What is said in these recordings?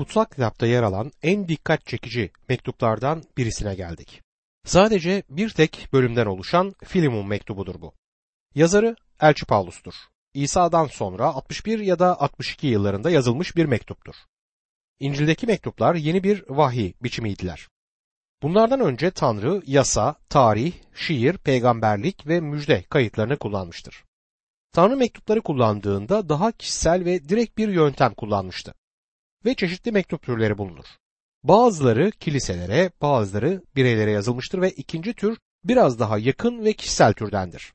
kutsal kitapta yer alan en dikkat çekici mektuplardan birisine geldik. Sadece bir tek bölümden oluşan Filimon mektubudur bu. Yazarı Elçi Paulus'tur. İsa'dan sonra 61 ya da 62 yıllarında yazılmış bir mektuptur. İncil'deki mektuplar yeni bir vahiy biçimiydiler. Bunlardan önce Tanrı yasa, tarih, şiir, peygamberlik ve müjde kayıtlarını kullanmıştır. Tanrı mektupları kullandığında daha kişisel ve direkt bir yöntem kullanmıştı. Ve çeşitli mektup türleri bulunur. Bazıları kiliselere, bazıları bireylere yazılmıştır ve ikinci tür biraz daha yakın ve kişisel türdendir.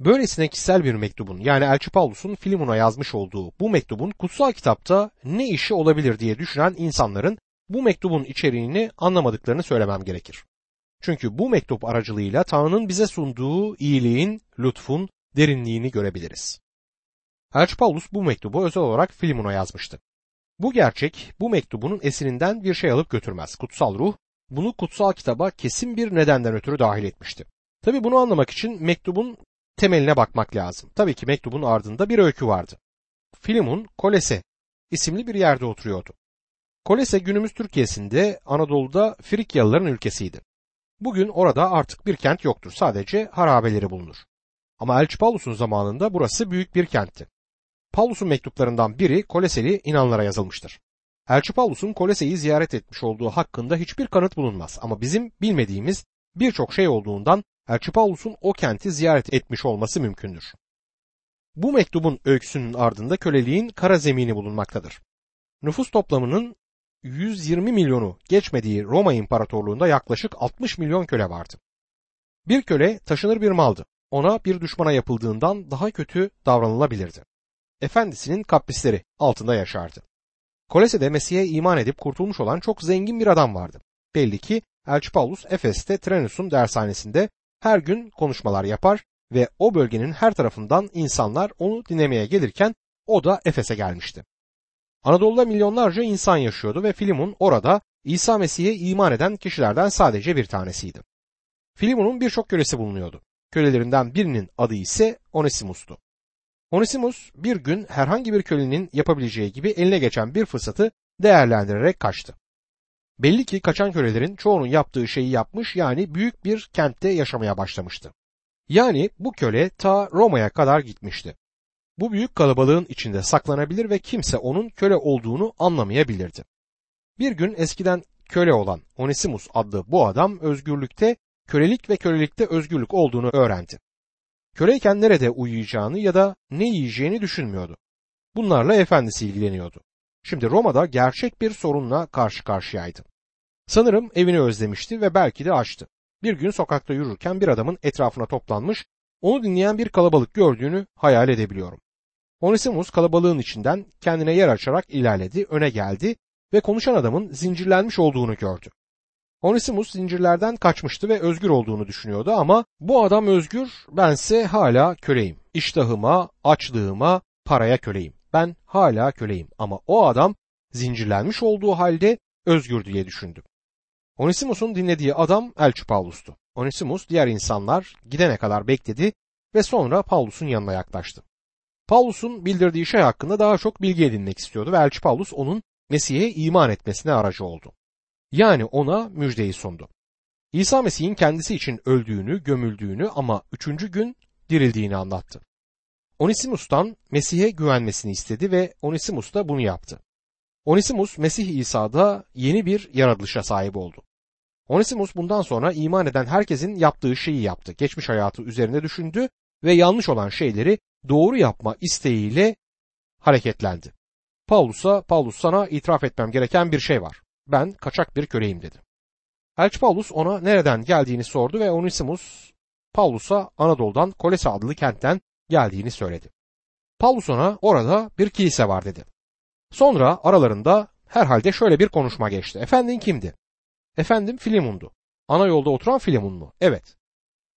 Böylesine kişisel bir mektubun yani Elçi Paulus'un Filimon'a yazmış olduğu bu mektubun kutsal kitapta ne işi olabilir diye düşünen insanların bu mektubun içeriğini anlamadıklarını söylemem gerekir. Çünkü bu mektup aracılığıyla Tanrı'nın bize sunduğu iyiliğin, lütfun derinliğini görebiliriz. Elçi Paulus bu mektubu özel olarak Filimon'a yazmıştı. Bu gerçek bu mektubunun esirinden bir şey alıp götürmez. Kutsal ruh bunu kutsal kitaba kesin bir nedenden ötürü dahil etmişti. Tabi bunu anlamak için mektubun temeline bakmak lazım. Tabii ki mektubun ardında bir öykü vardı. Filimon Kolese isimli bir yerde oturuyordu. Kolese günümüz Türkiye'sinde Anadolu'da Frikyalıların ülkesiydi. Bugün orada artık bir kent yoktur. Sadece harabeleri bulunur. Ama Elçi Paulus'un zamanında burası büyük bir kentti. Paulus'un mektuplarından biri Koleseli inanlara yazılmıştır. Elçi Paulus'un Kolese'yi ziyaret etmiş olduğu hakkında hiçbir kanıt bulunmaz ama bizim bilmediğimiz birçok şey olduğundan Elçi Paulus'un o kenti ziyaret etmiş olması mümkündür. Bu mektubun öyküsünün ardında köleliğin kara zemini bulunmaktadır. Nüfus toplamının 120 milyonu geçmediği Roma İmparatorluğunda yaklaşık 60 milyon köle vardı. Bir köle taşınır bir maldı. Ona bir düşmana yapıldığından daha kötü davranılabilirdi. Efendisinin kaprisleri altında yaşardı. Kolese'de Mesih'e iman edip kurtulmuş olan çok zengin bir adam vardı. Belli ki Elçi Paulus Efes'te Trenus'un dershanesinde her gün konuşmalar yapar ve o bölgenin her tarafından insanlar onu dinlemeye gelirken o da Efes'e gelmişti. Anadolu'da milyonlarca insan yaşıyordu ve Filimon orada İsa Mesih'e iman eden kişilerden sadece bir tanesiydi. Filimon'un birçok kölesi bulunuyordu. Kölelerinden birinin adı ise Onesimus'tu. Onesimus bir gün herhangi bir kölenin yapabileceği gibi eline geçen bir fırsatı değerlendirerek kaçtı. Belli ki kaçan kölelerin çoğunun yaptığı şeyi yapmış yani büyük bir kentte yaşamaya başlamıştı. Yani bu köle ta Roma'ya kadar gitmişti. Bu büyük kalabalığın içinde saklanabilir ve kimse onun köle olduğunu anlamayabilirdi. Bir gün eskiden köle olan Onesimus adlı bu adam özgürlükte kölelik ve kölelikte özgürlük olduğunu öğrendi. Köleyken nerede uyuyacağını ya da ne yiyeceğini düşünmüyordu. Bunlarla efendisi ilgileniyordu. Şimdi Roma'da gerçek bir sorunla karşı karşıyaydı. Sanırım evini özlemişti ve belki de açtı. Bir gün sokakta yürürken bir adamın etrafına toplanmış, onu dinleyen bir kalabalık gördüğünü hayal edebiliyorum. Onesimus kalabalığın içinden kendine yer açarak ilerledi, öne geldi ve konuşan adamın zincirlenmiş olduğunu gördü. Onesimus zincirlerden kaçmıştı ve özgür olduğunu düşünüyordu ama bu adam özgür, bense hala köleyim. İştahıma, açlığıma, paraya köleyim. Ben hala köleyim ama o adam zincirlenmiş olduğu halde özgür diye düşündü. Onesimus'un dinlediği adam Elçi Paulus'tu. Onesimus diğer insanlar gidene kadar bekledi ve sonra Paulus'un yanına yaklaştı. Paulus'un bildirdiği şey hakkında daha çok bilgi edinmek istiyordu ve Elçi Paulus onun Mesih'e iman etmesine aracı oldu. Yani ona müjdeyi sundu. İsa Mesih'in kendisi için öldüğünü, gömüldüğünü ama üçüncü gün dirildiğini anlattı. Onesimus'tan Mesih'e güvenmesini istedi ve Onesimus da bunu yaptı. Onesimus Mesih İsa'da yeni bir yaratılışa sahip oldu. Onesimus bundan sonra iman eden herkesin yaptığı şeyi yaptı. Geçmiş hayatı üzerine düşündü ve yanlış olan şeyleri doğru yapma isteğiyle hareketlendi. Paulus'a Paulus sana itiraf etmem gereken bir şey var. Ben kaçak bir köleyim dedi. Elçi Paulus ona nereden geldiğini sordu ve Onesimus Paulus'a Anadolu'dan Kolese adlı kentten geldiğini söyledi. Paulus ona orada bir kilise var dedi. Sonra aralarında herhalde şöyle bir konuşma geçti. Efendin kimdi? Efendim Filimon'du. Ana yolda oturan Filimon mu? Evet.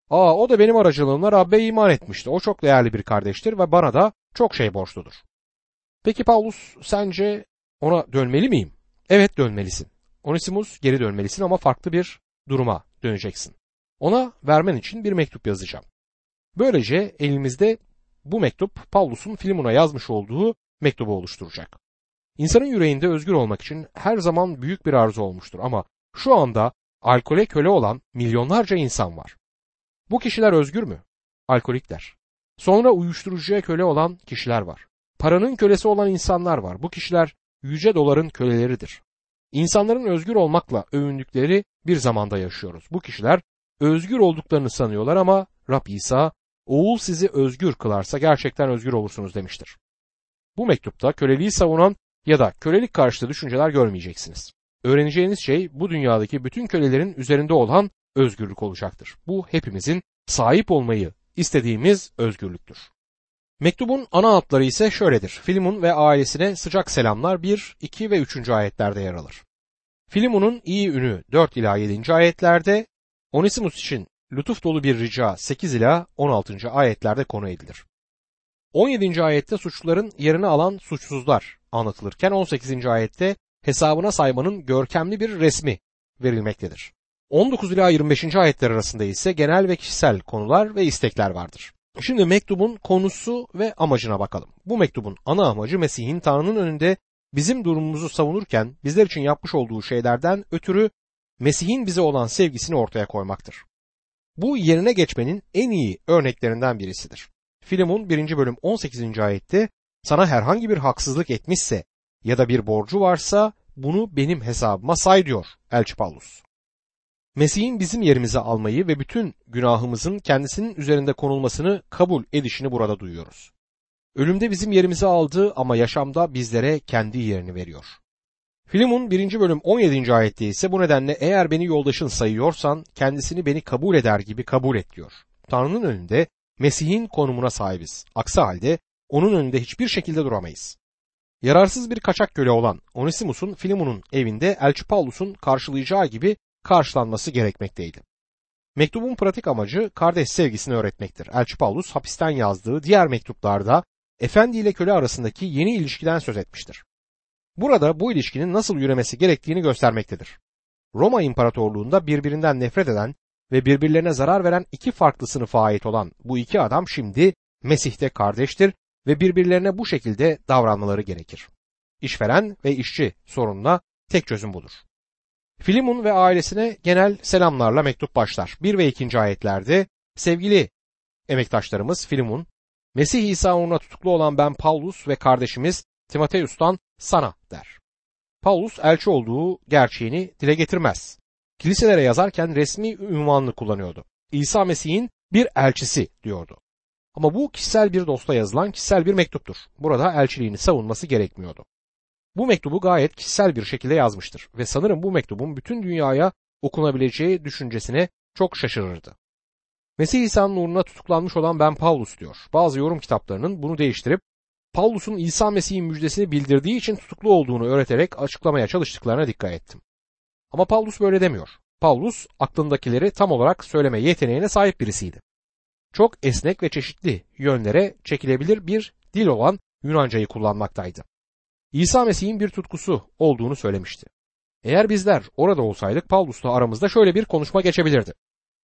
Aa o da benim aracılığımla Rabbe iman etmişti. O çok değerli bir kardeştir ve bana da çok şey borçludur. Peki Paulus sence ona dönmeli miyim? Evet dönmelisin. Onesimus geri dönmelisin ama farklı bir duruma döneceksin. Ona vermen için bir mektup yazacağım. Böylece elimizde bu mektup Paulus'un Filimon'a yazmış olduğu mektubu oluşturacak. İnsanın yüreğinde özgür olmak için her zaman büyük bir arzu olmuştur ama şu anda alkole köle olan milyonlarca insan var. Bu kişiler özgür mü? Alkolikler. Sonra uyuşturucuya köle olan kişiler var. Paranın kölesi olan insanlar var. Bu kişiler yüce doların köleleridir. İnsanların özgür olmakla övündükleri bir zamanda yaşıyoruz. Bu kişiler özgür olduklarını sanıyorlar ama Rab İsa oğul sizi özgür kılarsa gerçekten özgür olursunuz demiştir. Bu mektupta köleliği savunan ya da kölelik karşıtı düşünceler görmeyeceksiniz. Öğreneceğiniz şey bu dünyadaki bütün kölelerin üzerinde olan özgürlük olacaktır. Bu hepimizin sahip olmayı istediğimiz özgürlüktür. Mektubun ana hatları ise şöyledir. Filimon ve ailesine sıcak selamlar 1, 2 ve 3. ayetlerde yer alır. Filimon'un iyi ünü 4 ila 7. ayetlerde, Onesimus için lütuf dolu bir rica 8 ila 16. ayetlerde konu edilir. 17. ayette suçluların yerini alan suçsuzlar anlatılırken 18. ayette hesabına saymanın görkemli bir resmi verilmektedir. 19 ila 25. ayetler arasında ise genel ve kişisel konular ve istekler vardır. Şimdi mektubun konusu ve amacına bakalım. Bu mektubun ana amacı Mesih'in Tanrı'nın önünde bizim durumumuzu savunurken bizler için yapmış olduğu şeylerden ötürü Mesih'in bize olan sevgisini ortaya koymaktır. Bu yerine geçmenin en iyi örneklerinden birisidir. Filemon 1. bölüm 18. ayette sana herhangi bir haksızlık etmişse ya da bir borcu varsa bunu benim hesabıma say diyor Elçi Paulus. Mesih'in bizim yerimize almayı ve bütün günahımızın kendisinin üzerinde konulmasını kabul edişini burada duyuyoruz. Ölümde bizim yerimizi aldı ama yaşamda bizlere kendi yerini veriyor. Filimon 1. bölüm 17. ayette ise bu nedenle eğer beni yoldaşın sayıyorsan kendisini beni kabul eder gibi kabul et diyor. Tanrı'nın önünde Mesih'in konumuna sahibiz. Aksi halde onun önünde hiçbir şekilde duramayız. Yararsız bir kaçak köle olan Onesimus'un Filimon'un evinde Elçi Paulus'un karşılayacağı gibi karşılanması gerekmekteydi. Mektubun pratik amacı kardeş sevgisini öğretmektir. Elçi Paulus hapisten yazdığı diğer mektuplarda efendi ile köle arasındaki yeni ilişkiden söz etmiştir. Burada bu ilişkinin nasıl yürümesi gerektiğini göstermektedir. Roma İmparatorluğunda birbirinden nefret eden ve birbirlerine zarar veren iki farklı sınıfa ait olan bu iki adam şimdi Mesih'te kardeştir ve birbirlerine bu şekilde davranmaları gerekir. İşveren ve işçi sorununa tek çözüm budur. Filimon ve ailesine genel selamlarla mektup başlar. 1 ve 2. ayetlerde sevgili emektaşlarımız Filimon, Mesih İsa uğruna tutuklu olan ben Paulus ve kardeşimiz Timoteus'tan sana der. Paulus elçi olduğu gerçeğini dile getirmez. Kiliselere yazarken resmi ünvanını kullanıyordu. İsa Mesih'in bir elçisi diyordu. Ama bu kişisel bir dosta yazılan kişisel bir mektuptur. Burada elçiliğini savunması gerekmiyordu. Bu mektubu gayet kişisel bir şekilde yazmıştır ve sanırım bu mektubun bütün dünyaya okunabileceği düşüncesine çok şaşırırdı. Mesih İsa'nın uğruna tutuklanmış olan ben Paulus diyor. Bazı yorum kitaplarının bunu değiştirip Paulus'un İsa Mesih'in müjdesini bildirdiği için tutuklu olduğunu öğreterek açıklamaya çalıştıklarına dikkat ettim. Ama Paulus böyle demiyor. Paulus aklındakileri tam olarak söyleme yeteneğine sahip birisiydi. Çok esnek ve çeşitli yönlere çekilebilir bir dil olan Yunancayı kullanmaktaydı. İsa Mesih'in bir tutkusu olduğunu söylemişti. Eğer bizler orada olsaydık Paulus'la aramızda şöyle bir konuşma geçebilirdi.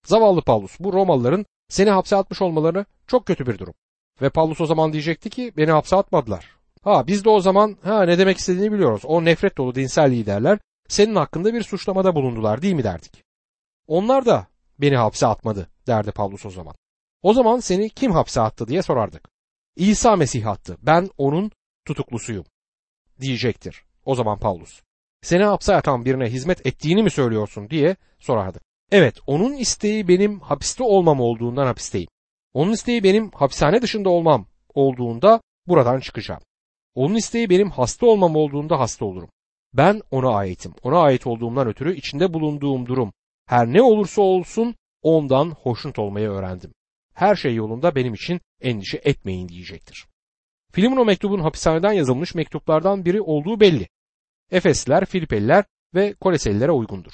Zavallı Paulus bu Romalıların seni hapse atmış olmaları çok kötü bir durum. Ve Paulus o zaman diyecekti ki beni hapse atmadılar. Ha biz de o zaman ha ne demek istediğini biliyoruz. O nefret dolu dinsel liderler senin hakkında bir suçlamada bulundular değil mi derdik. Onlar da beni hapse atmadı derdi Paulus o zaman. O zaman seni kim hapse attı diye sorardık. İsa Mesih attı. Ben onun tutuklusuyum diyecektir. O zaman Paulus. Seni hapse atan birine hizmet ettiğini mi söylüyorsun diye sorardı. Evet onun isteği benim hapiste olmam olduğundan hapisteyim. Onun isteği benim hapishane dışında olmam olduğunda buradan çıkacağım. Onun isteği benim hasta olmam olduğunda hasta olurum. Ben ona aitim. Ona ait olduğumdan ötürü içinde bulunduğum durum her ne olursa olsun ondan hoşnut olmayı öğrendim. Her şey yolunda benim için endişe etmeyin diyecektir. Filimono mektubun hapishaneden yazılmış mektuplardan biri olduğu belli. Efesliler, Filipeliler ve Koleselilere uygundur.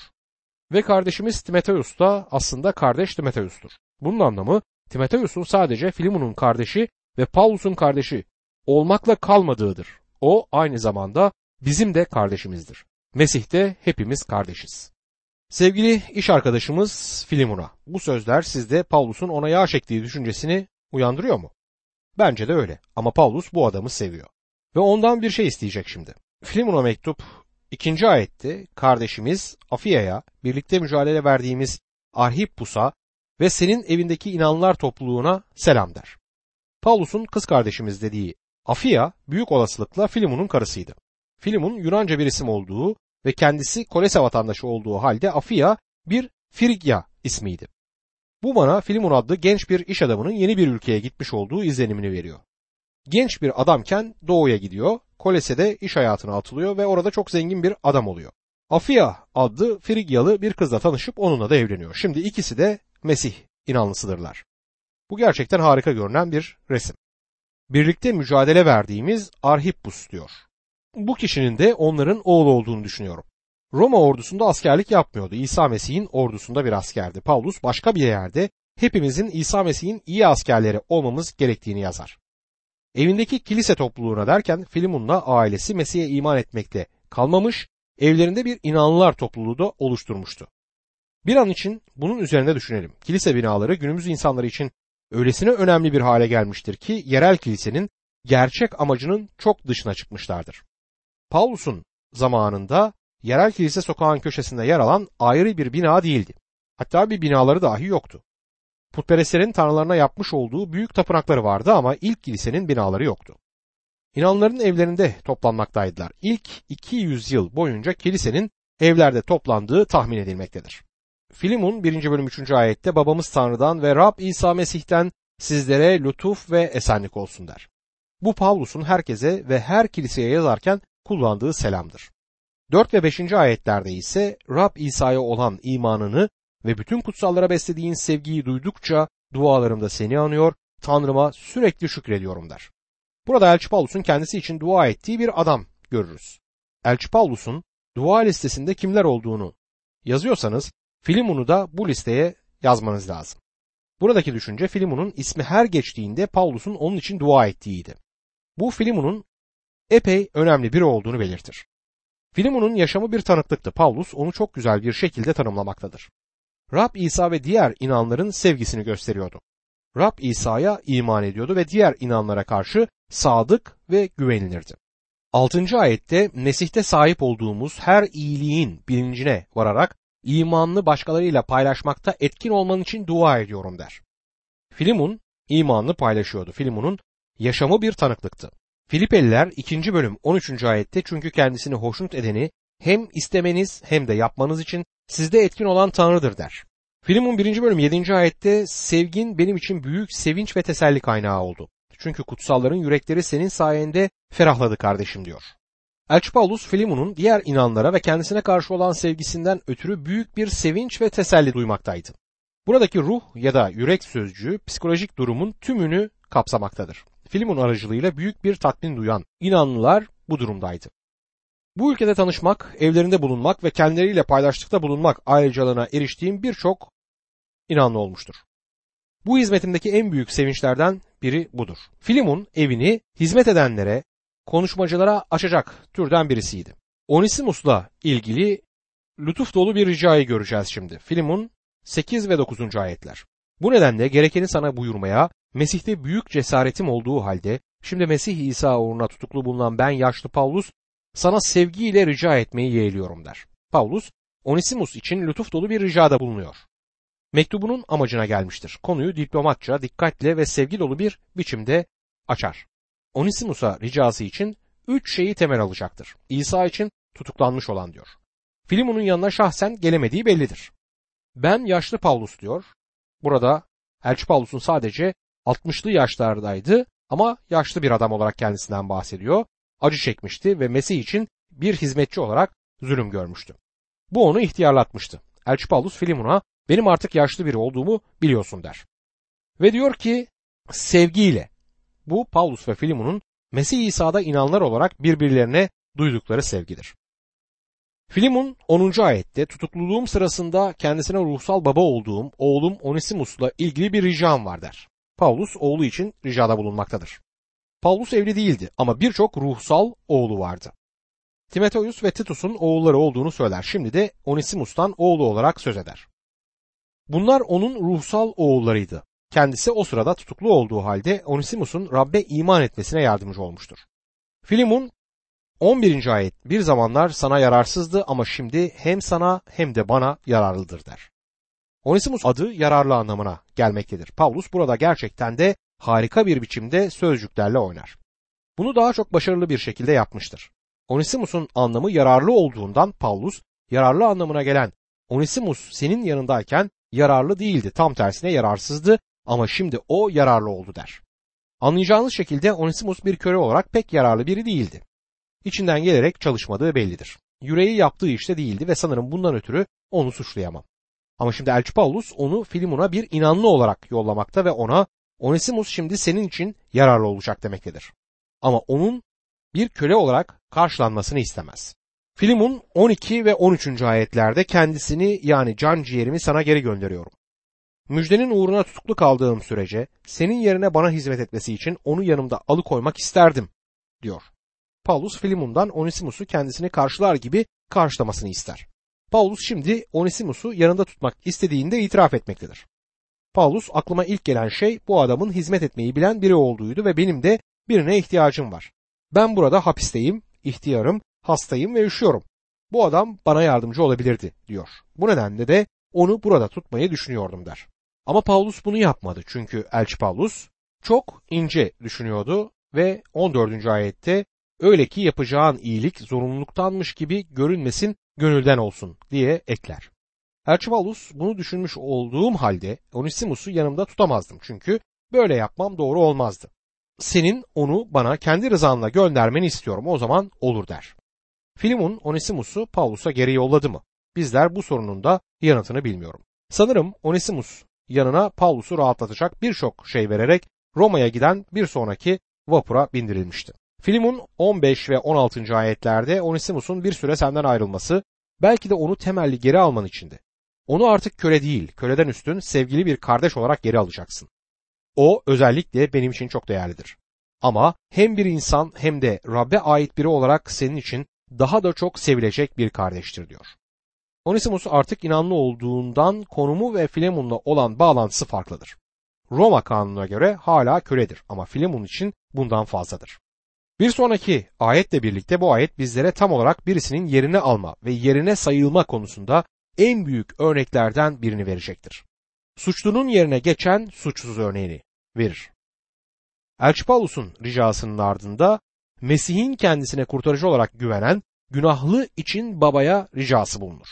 Ve kardeşimiz Timoteus da aslında kardeş Timoteus'tur. Bunun anlamı Timoteus'un sadece Filimon'un kardeşi ve Paulus'un kardeşi olmakla kalmadığıdır. O aynı zamanda bizim de kardeşimizdir. Mesih'te hepimiz kardeşiz. Sevgili iş arkadaşımız Filimon'a bu sözler sizde Paulus'un ona yağ çektiği düşüncesini uyandırıyor mu? Bence de öyle ama Paulus bu adamı seviyor. Ve ondan bir şey isteyecek şimdi. Filemon'a mektup ikinci ayette kardeşimiz Afiya'ya birlikte mücadele verdiğimiz Arhippus'a ve senin evindeki inanlar topluluğuna selam der. Paulus'un kız kardeşimiz dediği Afia büyük olasılıkla Filemon'un karısıydı. Filimon Yunanca bir isim olduğu ve kendisi Kolese vatandaşı olduğu halde Afia bir Frigya ismiydi. Bu bana Filimon adlı genç bir iş adamının yeni bir ülkeye gitmiş olduğu izlenimini veriyor. Genç bir adamken doğuya gidiyor, Kolese'de iş hayatına atılıyor ve orada çok zengin bir adam oluyor. Afia adlı Frigyalı bir kızla tanışıp onunla da evleniyor. Şimdi ikisi de Mesih inanlısıdırlar. Bu gerçekten harika görünen bir resim. Birlikte mücadele verdiğimiz Arhippus diyor. Bu kişinin de onların oğlu olduğunu düşünüyorum. Roma ordusunda askerlik yapmıyordu. İsa Mesih'in ordusunda bir askerdi. Paulus başka bir yerde hepimizin İsa Mesih'in iyi askerleri olmamız gerektiğini yazar. Evindeki kilise topluluğuna derken Filimon'la ailesi Mesih'e iman etmekte kalmamış, evlerinde bir inanlılar topluluğu da oluşturmuştu. Bir an için bunun üzerinde düşünelim. Kilise binaları günümüz insanları için öylesine önemli bir hale gelmiştir ki yerel kilisenin gerçek amacının çok dışına çıkmışlardır. Paulus'un zamanında yerel kilise sokağın köşesinde yer alan ayrı bir bina değildi. Hatta bir binaları dahi yoktu. Putperestlerin tanrılarına yapmış olduğu büyük tapınakları vardı ama ilk kilisenin binaları yoktu. İnanların evlerinde toplanmaktaydılar. İlk 200 yıl boyunca kilisenin evlerde toplandığı tahmin edilmektedir. Filimon 1. bölüm 3. ayette babamız Tanrı'dan ve Rab İsa Mesih'ten sizlere lütuf ve esenlik olsun der. Bu Pavlus'un herkese ve her kiliseye yazarken kullandığı selamdır. 4 ve 5. ayetlerde ise Rab İsa'ya olan imanını ve bütün kutsallara beslediğin sevgiyi duydukça dualarımda seni anıyor, Tanrıma sürekli şükrediyorum der. Burada Elçi Paulus'un kendisi için dua ettiği bir adam görürüz. Elçi Paulus'un dua listesinde kimler olduğunu yazıyorsanız Filimon'u da bu listeye yazmanız lazım. Buradaki düşünce Filimon'un ismi her geçtiğinde Paulus'un onun için dua ettiğiydi. Bu Filimon'un epey önemli biri olduğunu belirtir. Filimon'un yaşamı bir tanıklıktı. Paulus onu çok güzel bir şekilde tanımlamaktadır. Rab İsa ve diğer inanların sevgisini gösteriyordu. Rab İsa'ya iman ediyordu ve diğer inanlara karşı sadık ve güvenilirdi. 6. ayette Mesih'te sahip olduğumuz her iyiliğin bilincine vararak imanını başkalarıyla paylaşmakta etkin olman için dua ediyorum der. Filimon imanını paylaşıyordu. Filimon'un yaşamı bir tanıklıktı. Filipeliler 2. bölüm 13. ayette çünkü kendisini hoşnut edeni hem istemeniz hem de yapmanız için sizde etkin olan Tanrı'dır der. Filimon 1. bölüm 7. ayette sevgin benim için büyük sevinç ve teselli kaynağı oldu. Çünkü kutsalların yürekleri senin sayende ferahladı kardeşim diyor. Elçi Paulus Filimon'un diğer inanlara ve kendisine karşı olan sevgisinden ötürü büyük bir sevinç ve teselli duymaktaydı. Buradaki ruh ya da yürek sözcüğü psikolojik durumun tümünü kapsamaktadır. Filimon aracılığıyla büyük bir tatmin duyan inanlılar bu durumdaydı. Bu ülkede tanışmak, evlerinde bulunmak ve kendileriyle paylaştıkta bulunmak ayrıcalığına eriştiğim birçok inanlı olmuştur. Bu hizmetimdeki en büyük sevinçlerden biri budur. Filimon evini hizmet edenlere, konuşmacılara açacak türden birisiydi. Onisimus'la ilgili lütuf dolu bir ricayı göreceğiz şimdi. Filimon 8 ve 9. ayetler. Bu nedenle gerekeni sana buyurmaya, Mesih'te büyük cesaretim olduğu halde, şimdi Mesih İsa uğruna tutuklu bulunan ben yaşlı Paulus, sana sevgiyle rica etmeyi yeğliyorum der. Paulus, Onisimus için lütuf dolu bir ricada bulunuyor. Mektubunun amacına gelmiştir. Konuyu diplomatça, dikkatle ve sevgi dolu bir biçimde açar. Onisimus'a ricası için üç şeyi temel alacaktır. İsa için tutuklanmış olan diyor. Filimon'un yanına şahsen gelemediği bellidir. Ben yaşlı Paulus diyor. Burada Elçi Paulus'un sadece 60'lı yaşlardaydı ama yaşlı bir adam olarak kendisinden bahsediyor. Acı çekmişti ve Mesih için bir hizmetçi olarak zulüm görmüştü. Bu onu ihtiyarlatmıştı. Elçi Paulus Filimon'a benim artık yaşlı biri olduğumu biliyorsun der. Ve diyor ki sevgiyle bu Paulus ve Filimon'un Mesih İsa'da inanlar olarak birbirlerine duydukları sevgidir. Filimon 10. ayette tutukluluğum sırasında kendisine ruhsal baba olduğum oğlum Onesimus'la ilgili bir ricam var der. Paulus oğlu için ricada bulunmaktadır. Paulus evli değildi ama birçok ruhsal oğlu vardı. Timoteus ve Titus'un oğulları olduğunu söyler. Şimdi de Onesimus'tan oğlu olarak söz eder. Bunlar onun ruhsal oğullarıydı. Kendisi o sırada tutuklu olduğu halde Onesimus'un Rabbe iman etmesine yardımcı olmuştur. Filimon 11. ayet bir zamanlar sana yararsızdı ama şimdi hem sana hem de bana yararlıdır der. Onesimus adı yararlı anlamına gelmektedir. Paulus burada gerçekten de harika bir biçimde sözcüklerle oynar. Bunu daha çok başarılı bir şekilde yapmıştır. Onesimus'un anlamı yararlı olduğundan Paulus yararlı anlamına gelen Onesimus senin yanındayken yararlı değildi. Tam tersine yararsızdı ama şimdi o yararlı oldu der. Anlayacağınız şekilde Onesimus bir köre olarak pek yararlı biri değildi. İçinden gelerek çalışmadığı bellidir. Yüreği yaptığı işte değildi ve sanırım bundan ötürü onu suçlayamam. Ama şimdi Elçi Paulus onu Filimon'a bir inanlı olarak yollamakta ve ona Onesimus şimdi senin için yararlı olacak demektedir. Ama onun bir köle olarak karşılanmasını istemez. Filimon 12 ve 13. ayetlerde kendisini yani can ciğerimi sana geri gönderiyorum. Müjdenin uğruna tutuklu kaldığım sürece senin yerine bana hizmet etmesi için onu yanımda alıkoymak isterdim diyor. Paulus Filimon'dan Onesimus'u kendisini karşılar gibi karşılamasını ister. Paulus şimdi Onesimus'u yanında tutmak istediğinde itiraf etmektedir. Paulus aklıma ilk gelen şey bu adamın hizmet etmeyi bilen biri olduğuydu ve benim de birine ihtiyacım var. Ben burada hapisteyim, ihtiyarım, hastayım ve üşüyorum. Bu adam bana yardımcı olabilirdi diyor. Bu nedenle de onu burada tutmayı düşünüyordum der. Ama Paulus bunu yapmadı çünkü Elçi Paulus çok ince düşünüyordu ve 14. ayette öyle ki yapacağın iyilik zorunluluktanmış gibi görünmesin gönülden olsun diye ekler. Elçi Paulus bunu düşünmüş olduğum halde Onesimus'u yanımda tutamazdım çünkü böyle yapmam doğru olmazdı. Senin onu bana kendi rızanla göndermeni istiyorum o zaman olur der. Filimon Onesimus'u Paulus'a geri yolladı mı? Bizler bu sorunun da yanıtını bilmiyorum. Sanırım Onesimus yanına Paulus'u rahatlatacak birçok şey vererek Roma'ya giden bir sonraki vapura bindirilmişti. Filimon 15 ve 16. ayetlerde Onesimus'un bir süre senden ayrılması belki de onu temelli geri alman içindi. Onu artık köle değil, köleden üstün sevgili bir kardeş olarak geri alacaksın. O özellikle benim için çok değerlidir. Ama hem bir insan hem de Rab'be ait biri olarak senin için daha da çok sevilecek bir kardeştir diyor. Onesimus artık inanlı olduğundan konumu ve Filemon'la olan bağlantısı farklıdır. Roma kanununa göre hala köledir ama Filemon için bundan fazladır. Bir sonraki ayetle birlikte bu ayet bizlere tam olarak birisinin yerini alma ve yerine sayılma konusunda en büyük örneklerden birini verecektir. Suçlunun yerine geçen suçsuz örneğini verir. Elçi Paulus'un ricasının ardında Mesih'in kendisine kurtarıcı olarak güvenen günahlı için babaya ricası bulunur.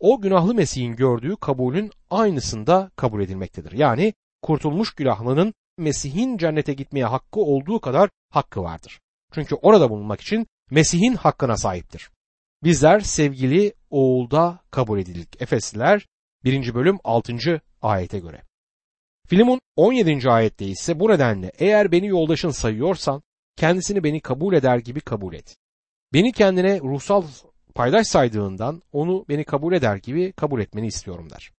O günahlı Mesih'in gördüğü kabulün aynısında kabul edilmektedir. Yani kurtulmuş günahlının Mesih'in cennete gitmeye hakkı olduğu kadar hakkı vardır. Çünkü orada bulunmak için Mesih'in hakkına sahiptir. Bizler sevgili oğulda kabul edildik. Efesliler 1. bölüm 6. ayete göre. Filimon 17. ayette ise bu nedenle eğer beni yoldaşın sayıyorsan kendisini beni kabul eder gibi kabul et. Beni kendine ruhsal paydaş saydığından onu beni kabul eder gibi kabul etmeni istiyorum der.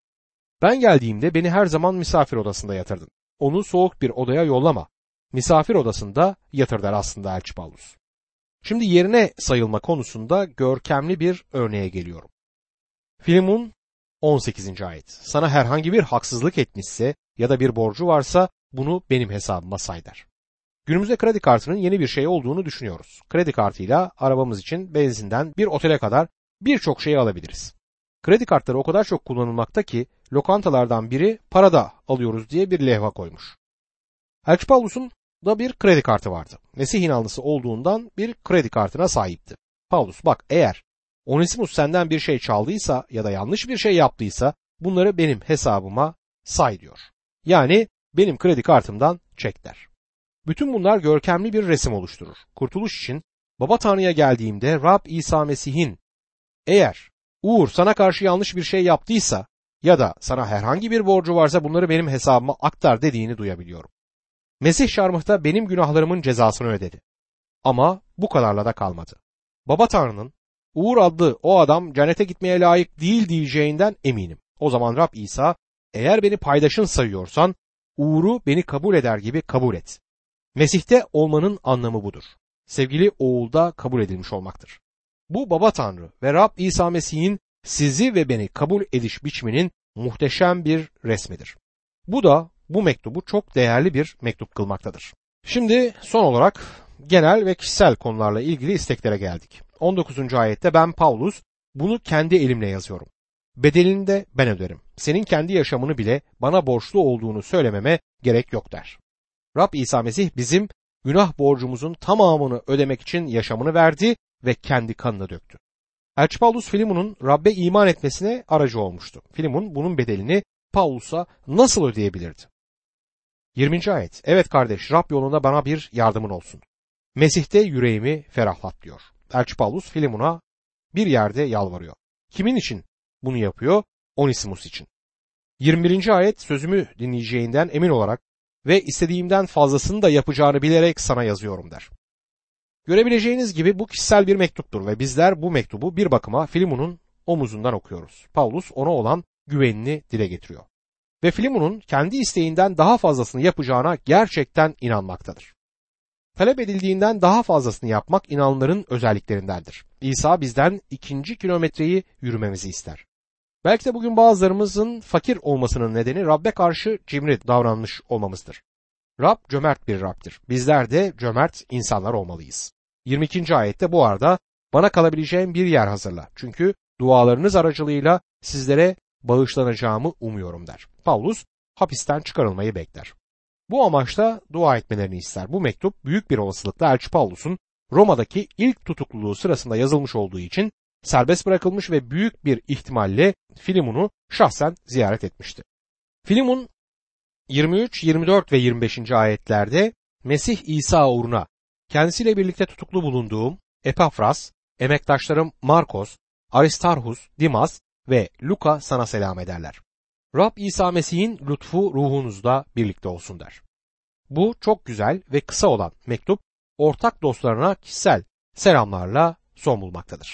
Ben geldiğimde beni her zaman misafir odasında yatırdın. Onu soğuk bir odaya yollama. Misafir odasında yatır aslında Elçi Paulus. Şimdi yerine sayılma konusunda görkemli bir örneğe geliyorum. Filimon 18. ayet. Sana herhangi bir haksızlık etmişse ya da bir borcu varsa bunu benim hesabıma say der. Günümüzde kredi kartının yeni bir şey olduğunu düşünüyoruz. Kredi kartıyla arabamız için benzinden bir otele kadar birçok şeyi alabiliriz. Kredi kartları o kadar çok kullanılmakta ki lokantalardan biri parada alıyoruz diye bir levha koymuş. Elçi Paulus'un da bir kredi kartı vardı. Mesih inanlısı olduğundan bir kredi kartına sahipti. Paulus bak eğer Onesimus senden bir şey çaldıysa ya da yanlış bir şey yaptıysa bunları benim hesabıma say diyor. Yani benim kredi kartımdan çek der. Bütün bunlar görkemli bir resim oluşturur. Kurtuluş için Baba Tanrı'ya geldiğimde Rab İsa Mesih'in eğer Uğur sana karşı yanlış bir şey yaptıysa ya da sana herhangi bir borcu varsa bunları benim hesabıma aktar dediğini duyabiliyorum. Mesih çarmıhta benim günahlarımın cezasını ödedi. Ama bu kadarla da kalmadı. Baba Tanrı'nın Uğur adlı o adam cennete gitmeye layık değil diyeceğinden eminim. O zaman Rab İsa eğer beni paydaşın sayıyorsan Uğur'u beni kabul eder gibi kabul et. Mesih'te olmanın anlamı budur. Sevgili oğulda kabul edilmiş olmaktır. Bu baba Tanrı ve Rab İsa Mesih'in sizi ve beni kabul ediş biçiminin muhteşem bir resmidir. Bu da bu mektubu çok değerli bir mektup kılmaktadır. Şimdi son olarak genel ve kişisel konularla ilgili isteklere geldik. 19. ayette ben Paulus bunu kendi elimle yazıyorum. Bedelini de ben öderim. Senin kendi yaşamını bile bana borçlu olduğunu söylememe gerek yok der. Rab İsa Mesih bizim günah borcumuzun tamamını ödemek için yaşamını verdi ve kendi kanını döktü. Elçi Paulus Filimon'un Rab'be iman etmesine aracı olmuştu. Filimon bunun bedelini Paulus'a nasıl ödeyebilirdi? 20. ayet. Evet kardeş Rab yolunda bana bir yardımın olsun. Mesih'te yüreğimi ferahlat diyor. Elçi Paulus Filimon'a bir yerde yalvarıyor. Kimin için bunu yapıyor? Onisimus için. 21. ayet sözümü dinleyeceğinden emin olarak ve istediğimden fazlasını da yapacağını bilerek sana yazıyorum der. Görebileceğiniz gibi bu kişisel bir mektuptur ve bizler bu mektubu bir bakıma Filimon'un omuzundan okuyoruz. Paulus ona olan güvenini dile getiriyor. Ve Filimon'un kendi isteğinden daha fazlasını yapacağına gerçekten inanmaktadır. Talep edildiğinden daha fazlasını yapmak inanların özelliklerindendir. İsa bizden ikinci kilometreyi yürümemizi ister. Belki de bugün bazılarımızın fakir olmasının nedeni Rabbe karşı cimri davranmış olmamızdır. Rab cömert bir Rab'dir. Bizler de cömert insanlar olmalıyız. 22. ayette bu arada bana kalabileceğim bir yer hazırla. Çünkü dualarınız aracılığıyla sizlere bağışlanacağımı umuyorum der. Paulus hapisten çıkarılmayı bekler. Bu amaçla dua etmelerini ister. Bu mektup büyük bir olasılıkla Elçi Paulus'un Roma'daki ilk tutukluluğu sırasında yazılmış olduğu için serbest bırakılmış ve büyük bir ihtimalle Filimon'u şahsen ziyaret etmişti. Filimon 23, 24 ve 25. ayetlerde Mesih İsa uğruna kendisiyle birlikte tutuklu bulunduğum Epafras, emektaşlarım Markos, Aristarhus, Dimas ve Luka sana selam ederler. Rab İsa Mesih'in lütfu ruhunuzda birlikte olsun der. Bu çok güzel ve kısa olan mektup ortak dostlarına kişisel selamlarla son bulmaktadır.